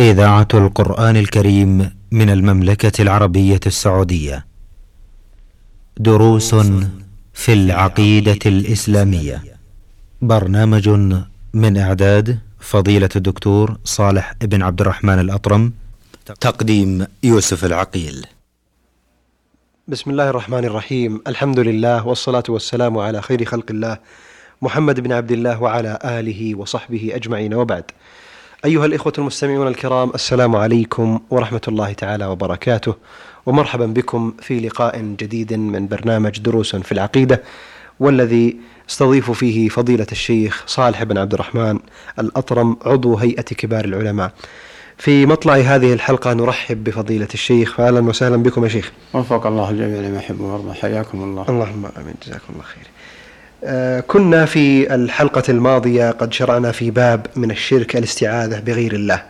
إذاعة القرآن الكريم من المملكة العربية السعودية. دروس في العقيدة الإسلامية. برنامج من إعداد فضيلة الدكتور صالح بن عبد الرحمن الأطرم. تقديم يوسف العقيل. بسم الله الرحمن الرحيم الحمد لله والصلاة والسلام على خير خلق الله محمد بن عبد الله وعلى آله وصحبه أجمعين وبعد أيها الإخوة المستمعون الكرام السلام عليكم ورحمة الله تعالى وبركاته ومرحبا بكم في لقاء جديد من برنامج دروس في العقيدة والذي استضيف فيه فضيلة الشيخ صالح بن عبد الرحمن الأطرم عضو هيئة كبار العلماء. في مطلع هذه الحلقة نرحب بفضيلة الشيخ. فأهلا وسهلا بكم يا شيخ. وفق الله الجميع لما يحب ويرضى. حياكم الله. اللهم آمين. جزاكم الله خير. آه، كنا في الحلقة الماضية قد شرعنا في باب من الشرك الاستعاذة بغير الله.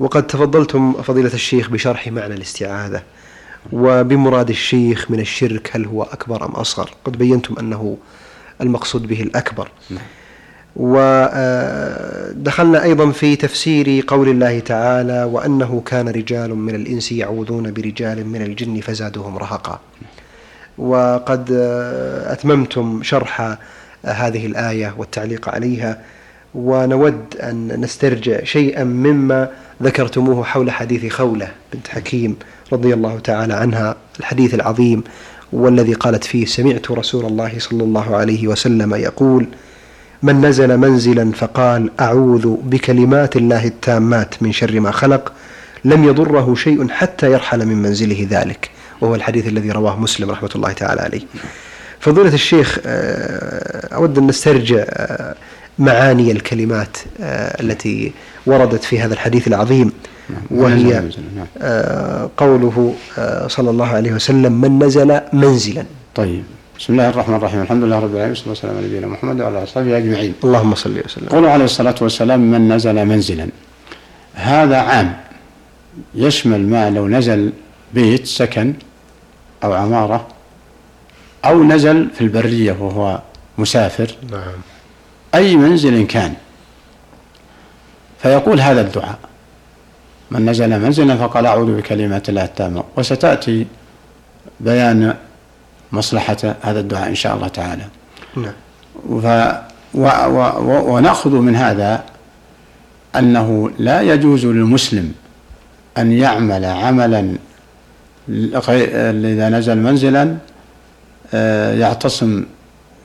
وقد تفضلتم فضيلة الشيخ بشرح معنى الاستعاذة وبمراد الشيخ من الشرك هل هو أكبر أم أصغر؟ قد بينتم أنه المقصود به الأكبر. ودخلنا أيضا في تفسير قول الله تعالى وأنه كان رجال من الإنس يعوذون برجال من الجن فزادهم رهقا وقد أتممتم شرح هذه الآية والتعليق عليها ونود أن نسترجع شيئا مما ذكرتموه حول حديث خولة بنت حكيم رضي الله تعالى عنها الحديث العظيم والذي قالت فيه سمعت رسول الله صلى الله عليه وسلم يقول من نزل منزلا فقال أعوذ بكلمات الله التامات من شر ما خلق لم يضره شيء حتى يرحل من منزله ذلك وهو الحديث الذي رواه مسلم رحمة الله تعالى عليه. فضيلة الشيخ أود أن نسترجع معاني الكلمات التي وردت في هذا الحديث العظيم. وهي قوله صلى الله عليه وسلم من نزل منزلا. طيب. بسم الله الرحمن الرحيم. الحمد لله رب العالمين والصلاة والسلام على نبينا محمد وعلى اصحابه أجمعين. اللهم صل وسلم. قوله عليه الصلاة والسلام من نزل منزلا. هذا عام يشمل ما لو نزل بيت سكن أو عمارة أو نزل في البرية وهو مسافر. نعم. أي منزل كان. فيقول هذا الدعاء من نزل منزلا فقال أعوذ بكلمات الله التامة. وستأتي بيان مصلحة هذا الدعاء إن شاء الله تعالى. نعم. ف و و و ونأخذ من هذا أنه لا يجوز للمسلم أن يعمل عملا إذا نزل منزلا يعتصم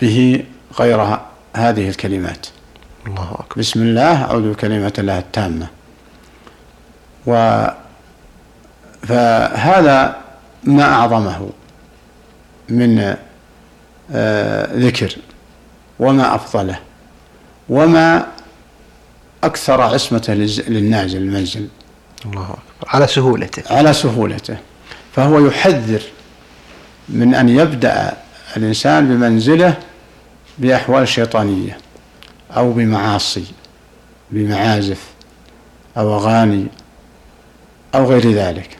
به غير هذه الكلمات. الله أكبر. بسم الله أعوذ بكلمات الله التامة. و فهذا ما أعظمه من ذكر وما أفضله وما أكثر عصمته للنازل المنزل. الله أكبر. على سهولته. على سهولته. فهو يحذر من أن يبدأ الإنسان بمنزله بأحوال شيطانية أو بمعاصي بمعازف أو أغاني أو غير ذلك.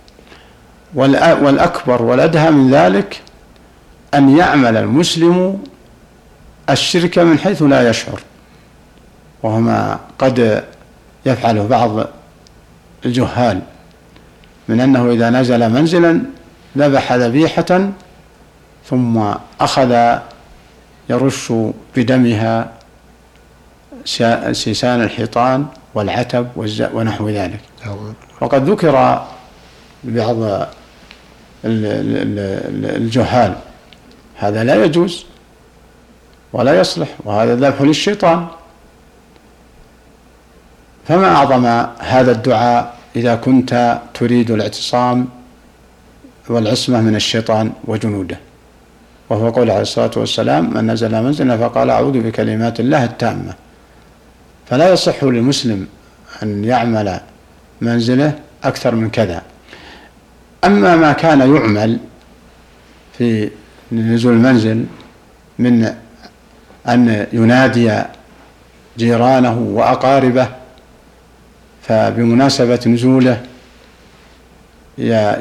والأكبر والأدهى من ذلك أن يعمل المسلم الشرك من حيث لا يشعر. وهو ما قد يفعله بعض الجهال. من أنه إذا نزل منزلا ذبح ذبيحة ثم أخذ يرش بدمها سيسان الحيطان والعتب ونحو ذلك. وقد ذكر بعض الجهال. هذا لا يجوز ولا يصلح وهذا ذبح للشيطان. فما أعظم هذا الدعاء؟ إذا كنت تريد الاعتصام والعصمة من الشيطان وجنوده. وهو قول عليه الصلاة والسلام من نزل منزلا فقال أعوذ بكلمات الله التامة. فلا يصح للمسلم أن يعمل منزله أكثر من كذا. أما ما كان يعمل في نزول المنزل من أن ينادي جيرانه وأقاربه فبمناسبة نزوله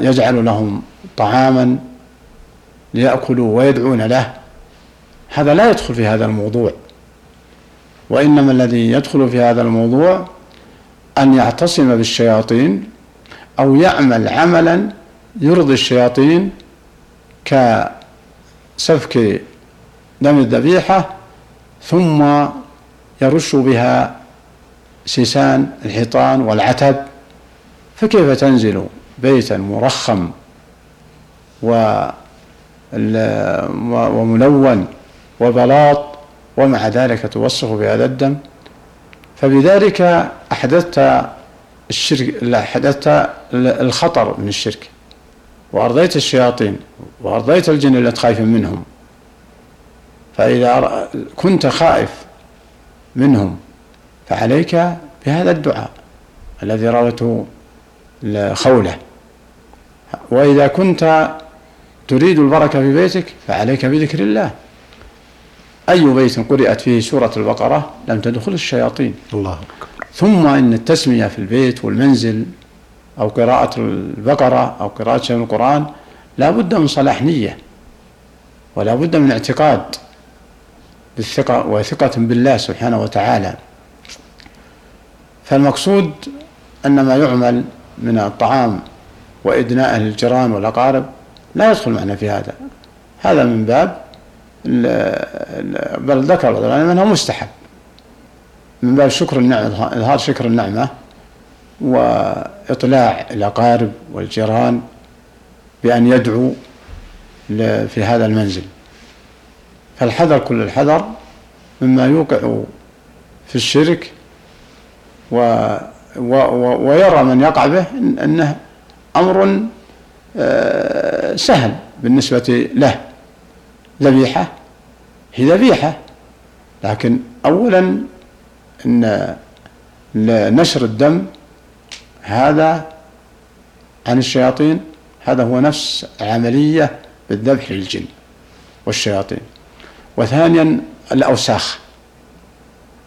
يجعل لهم طعاما ليأكلوا ويدعون له. هذا لا يدخل في هذا الموضوع. وإنما الذي يدخل في هذا الموضوع أن يعتصم بالشياطين أو يعمل عملا يرضي الشياطين كسفك دم الذبيحة ثم يرش بها سيسان الحيطان والعتب فكيف تنزل بيتا مرخم وملون وبلاط ومع ذلك توسخ بهذا الدم؟ فبذلك أحدثت الشرك أحدثت الخطر من الشرك. وأرضيت الشياطين وأرضيت الجن اللي خايف منهم. فإذا كنت خائف منهم. فعليك بهذا الدعاء الذي روته خوله وإذا كنت تريد البركة في بيتك فعليك بذكر الله. أي بيت قرأت فيه سورة البقرة لم تدخل الشياطين. الله أكبر. ثم إن التسمية في البيت والمنزل أو قراءة البقرة أو قراءة شيء من القرآن لا بد من صلاح نية ولا بد من اعتقاد بالثقة وثقة بالله سبحانه وتعالى. فالمقصود أن ما يعمل من الطعام وإدناءه للجيران والأقارب لا يدخل معنا في هذا. هذا من باب بل ذكر بعض العلماء أنه مستحب. من باب شكر النعمة إظهار شكر النعمة وإطلاع الأقارب والجيران بأن يدعوا في هذا المنزل. فالحذر كل الحذر مما يوقع في الشرك و و ويرى من يقع به أنه أمر آه، سهل بالنسبة له. ذبيحة هي ذبيحة. لكن أولا أن نشر الدم هذا عن الشياطين هذا هو نفس عملية بالذبح للجن والشياطين. وثانيا الأوساخ.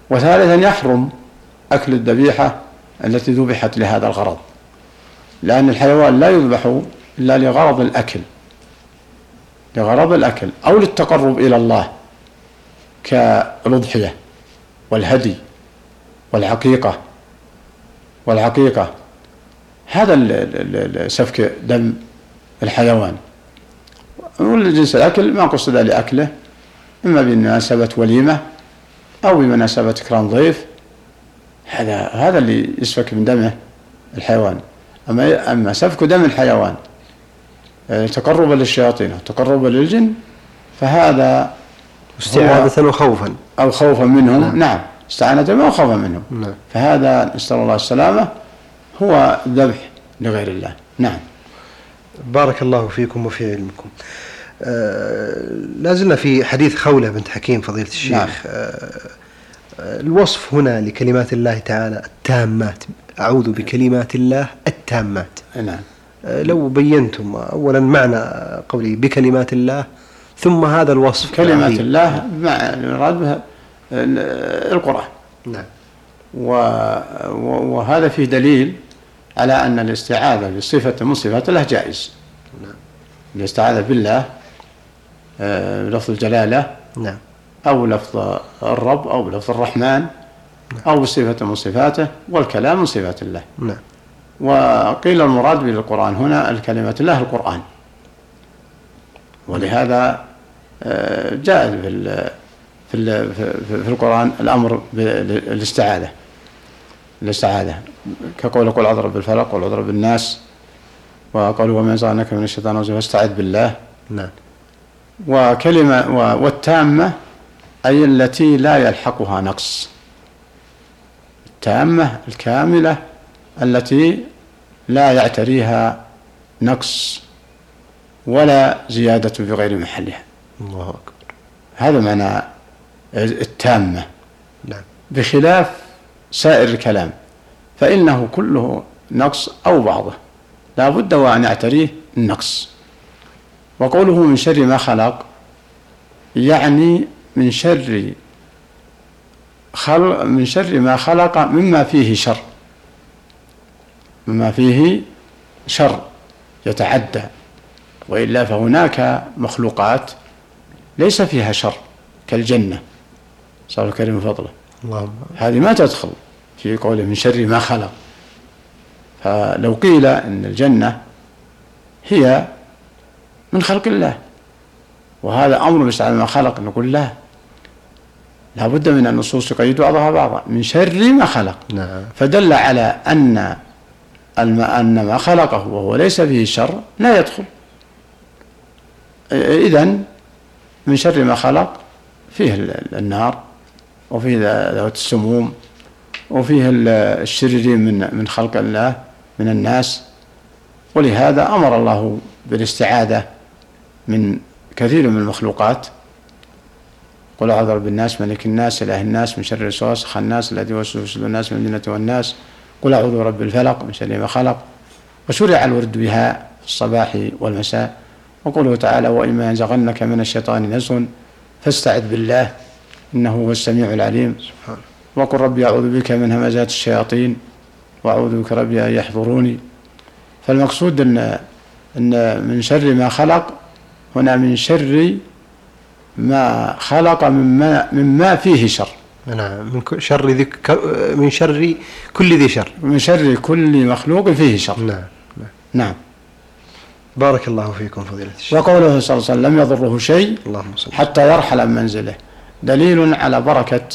وثالثا يحرم. أكل الذبيحة التي ذبحت لهذا الغرض. لأن الحيوان لا يذبح إلا لغرض الأكل لغرض الأكل أو للتقرب إلى الله كالأضحية والهدي والعقيقة والعقيقة. هذا سفك دم الحيوان. والجنس الأكل ما قصد لأكله إما بمناسبة وليمة أو بمناسبة إكرام ضيف. هذا هذا اللي يسفك من دمه الحيوان. أما أما سفك دم الحيوان يعني تقربا للشياطين وتقربا للجن فهذا استعاذة وخوفا. أو خوفا منهم. نعم, نعم. استعانة أو خوفا منهم. نعم. فهذا نسأل الله السلامة هو ذبح لغير الله. نعم. بارك الله فيكم وفي علمكم. آه لا زلنا في حديث خولة بنت حكيم فضيلة الشيخ. نعم. آه الوصف هنا لكلمات الله تعالى التامات. أعوذ بكلمات الله التامات. نعم. آه، لو بينتم أولا معنى قولي بكلمات الله ثم هذا الوصف. كلمات الله مع المراد بها القرآن. نعم. وهذا فيه دليل على أن الاستعاذة بصفة من صفات الله جائز. نعم. الاستعاذة بالله آه، بلفظ الجلالة نعم. أو لفظ الرب أو بلفظ الرحمن نعم. أو بصفة من صفاته والكلام من صفات الله. نعم. وقيل المراد بالقرآن هنا الكلمة الله القرآن. ولهذا آه، جاء في في في القرآن الأمر بالاستعاذة الاستعاذة. كقول قل أضرب بالفلق قل أضرب بالناس وقالوا وما ينزغنك من الشيطان فاستعذ بالله. نعم. وكلمة والتامة أي التي لا يلحقها نقص. التامة الكاملة التي لا يعتريها نقص ولا زيادة في غير محلها. الله أكبر. هذا معنى التامة. نعم. بخلاف سائر الكلام فإنه كله نقص أو بعضه. لا بد وأن يعتريه النقص وقوله من شر ما خلق يعني من شر خلق من شر ما خلق مما فيه شر. مما فيه شر يتعدى. وإلا فهناك مخلوقات ليس فيها شر كالجنة. صلى الله الكريم فضله. اللهم هذه ما تدخل في قوله من شر ما خلق. فلو قيل إن الجنة هي من خلق الله. وهذا أمر على ما خلق نقول لا. لا بد من النصوص تقيد بعضها بعضا. من شر ما خلق. نعم. فدل على أن الم- أن ما خلقه وهو ليس فيه شر لا يدخل. اذا من شر ما خلق فيه ال- النار وفيه ذوات السموم وفيه ال- الشريرين من من خلق الله من الناس. ولهذا أمر الله بالاستعاذة من كثير من المخلوقات. قل أعوذ برب الناس ملك الناس إله الناس من شر الوسواس الخناس الذي يوسوس صدور الناس من الجنه والناس. قل أعوذ برب الفلق من شر ما خلق. وشرع الورد بها في الصباح والمساء. وقوله تعالى واما ينزغنك من الشيطان نزغ فاستعذ بالله إنه هو السميع العليم. سبحانه وقل ربي أعوذ بك من همزات الشياطين وأعوذ بك ربي أن يحضروني. فالمقصود أن أن من شر ما خلق هنا من شر ما خلق مما مما فيه شر. نعم من شر ذي من شر كل ذي شر. من شر كل مخلوق فيه شر. نعم نعم. نعم. بارك الله فيكم فضيلة الشيخ. وقوله صلى الله عليه وسلم لم يضره شيء اللهم صل حتى يرحل من منزله. دليل على بركة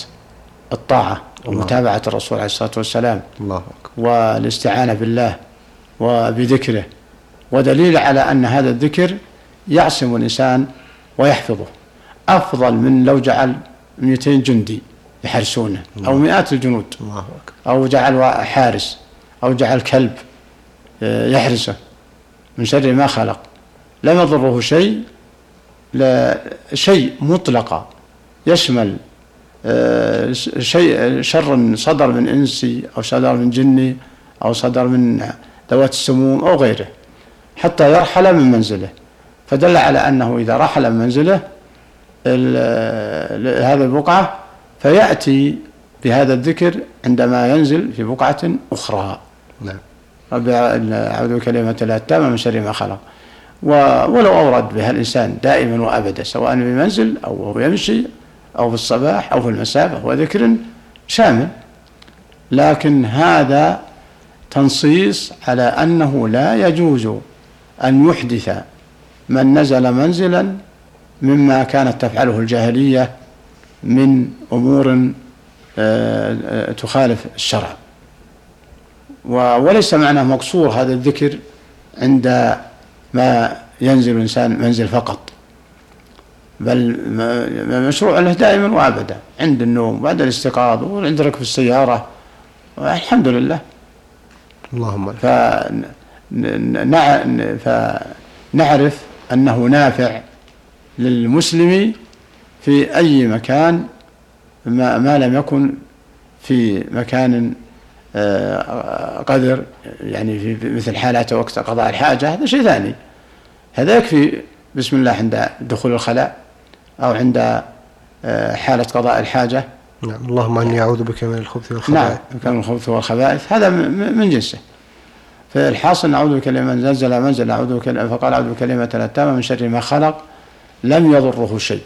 الطاعة. ومتابعة الرسول عليه الصلاة والسلام. الله أكبر. والاستعانة بالله وبذكره. ودليل على أن هذا الذكر يعصم الإنسان ويحفظه. أفضل من لو جعل 200 جندي يحرسونه أو مئات الجنود الله أكبر. أو جعل حارس أو جعل كلب آه، يحرسه من شر ما خلق. لم يضره شيء لا شيء مطلقا يشمل آه، شيء شر صدر من انسي أو صدر من جني أو صدر من ذوات السموم أو غيره حتى يرحل من منزله. فدل على أنه إذا رحل من منزله هذه البقعة فيأتي بهذا الذكر عندما ينزل في بقعة أخرى. نعم. رب أعوذ بكلمة الله التامة من شر ما خلق. ولو أورد بها الإنسان دائما وأبدا سواء في منزل أو وهو يمشي أو في الصباح أو في المساء فهو ذكر شامل. لكن هذا تنصيص على أنه لا يجوز أن يحدث من نزل منزلا مما كانت تفعله الجاهلية من أمور آه، آه، تخالف الشرع. وليس معناه مقصور هذا الذكر عند ما ينزل الإنسان منزل فقط. بل مشروع له دائما وأبدا عند النوم بعد الاستيقاظ وعند ركب السيارة. الحمد لله. اللهم فنعرف أنه نافع للمسلم في أي مكان ما, ما لم يكن في مكان آه، قدر يعني في مثل حالات وقت قضاء الحاجة هذا شيء ثاني. هذا يكفي بسم الله عند دخول الخلاء أو عند آه، حالة قضاء الحاجة. نعم. اللهم إني أعوذ بك من الخبث نعم والخبائث كان الخبث والخبائث. هذا من جنسه. فالحاصل نعوذ بكلمة من نزل منزل أعوذ بكلمة فقال أعوذ بكلمة التامة من شر ما خلق. لم يضره شيء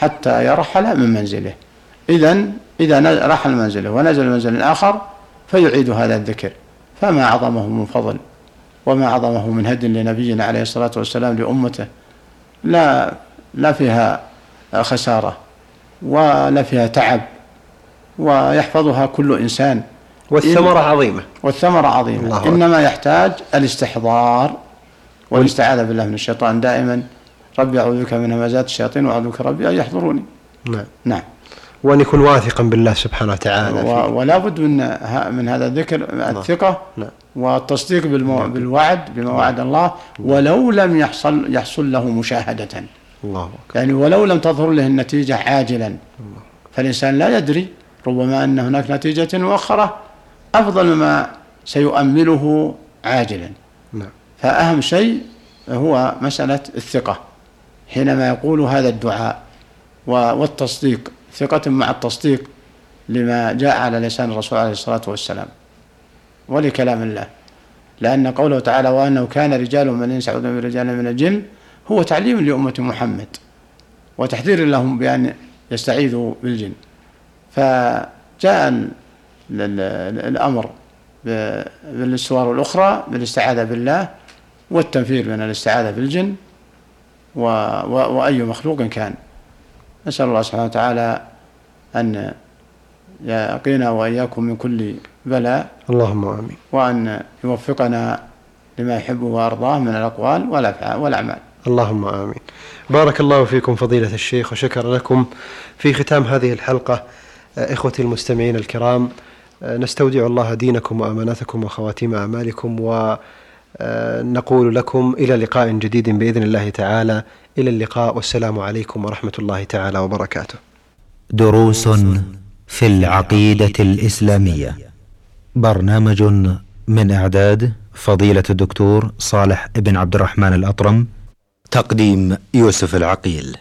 حتى يرحل من منزله. إذا إذا رحل منزله ونزل منزل آخر فيعيد هذا الذكر. فما أعظمه من فضل وما أعظمه من هدي لنبينا عليه الصلاة والسلام لأمته. لا لا فيها خسارة ولا فيها تعب ويحفظها كل إنسان. والثمرة عظيمة. والثمرة عظيمة. الله. إنما يحتاج الاستحضار والإستعاذة بالله من الشيطان دائما. ربي أعوذ بك من همزات الشياطين وأعوذ بك ربي أن يحضروني. نعم. نعم. وأن يكون واثقا بالله سبحانه وتعالى و- ولا بد من ه- من هذا الذكر الثقة نعم. والتصديق بالمو... بالوعد بما وعد الله ولو لم يحصل يحصل له مشاهدة. الله أكبر. يعني ولو لم تظهر له النتيجة عاجلا. فالإنسان لا يدري ربما أن هناك نتيجة مؤخرة أفضل مما سيؤمله عاجلا. نعم. فأهم شيء هو مسألة الثقة. حينما يقول هذا الدعاء والتصديق ثقة مع التصديق لما جاء على لسان الرسول عليه الصلاة والسلام ولكلام الله. لأن قوله تعالى وأنه كان رجال من الإنس يعوذون برجال من الجن هو تعليم لأمة محمد وتحذير لهم بأن يستعيذوا بالجن. فجاء ال- ال- ال- الأمر بالصور الأخرى بالاستعاذة بالله والتنفير من الاستعاذة بالجن. و... و... وأي مخلوق كان. نسأل الله سبحانه وتعالى أن يقينا وإياكم من كل بلاء. اللهم آمين. وأن يوفقنا لما يحبه وأرضاه من الأقوال والأفعال والأعمال. اللهم آمين. بارك الله فيكم فضيلة الشيخ وشكر لكم في ختام هذه الحلقة إخوتي المستمعين الكرام. نستودع الله دينكم وأماناتكم وخواتيم أعمالكم ونقول لكم إلى لقاء جديد بإذن الله تعالى. إلى اللقاء والسلام عليكم ورحمة الله تعالى وبركاته. دروس في العقيدة الإسلامية. برنامج من إعداد فضيلة الدكتور صالح بن عبد الرحمن الأطرم. تقديم يوسف العقيل.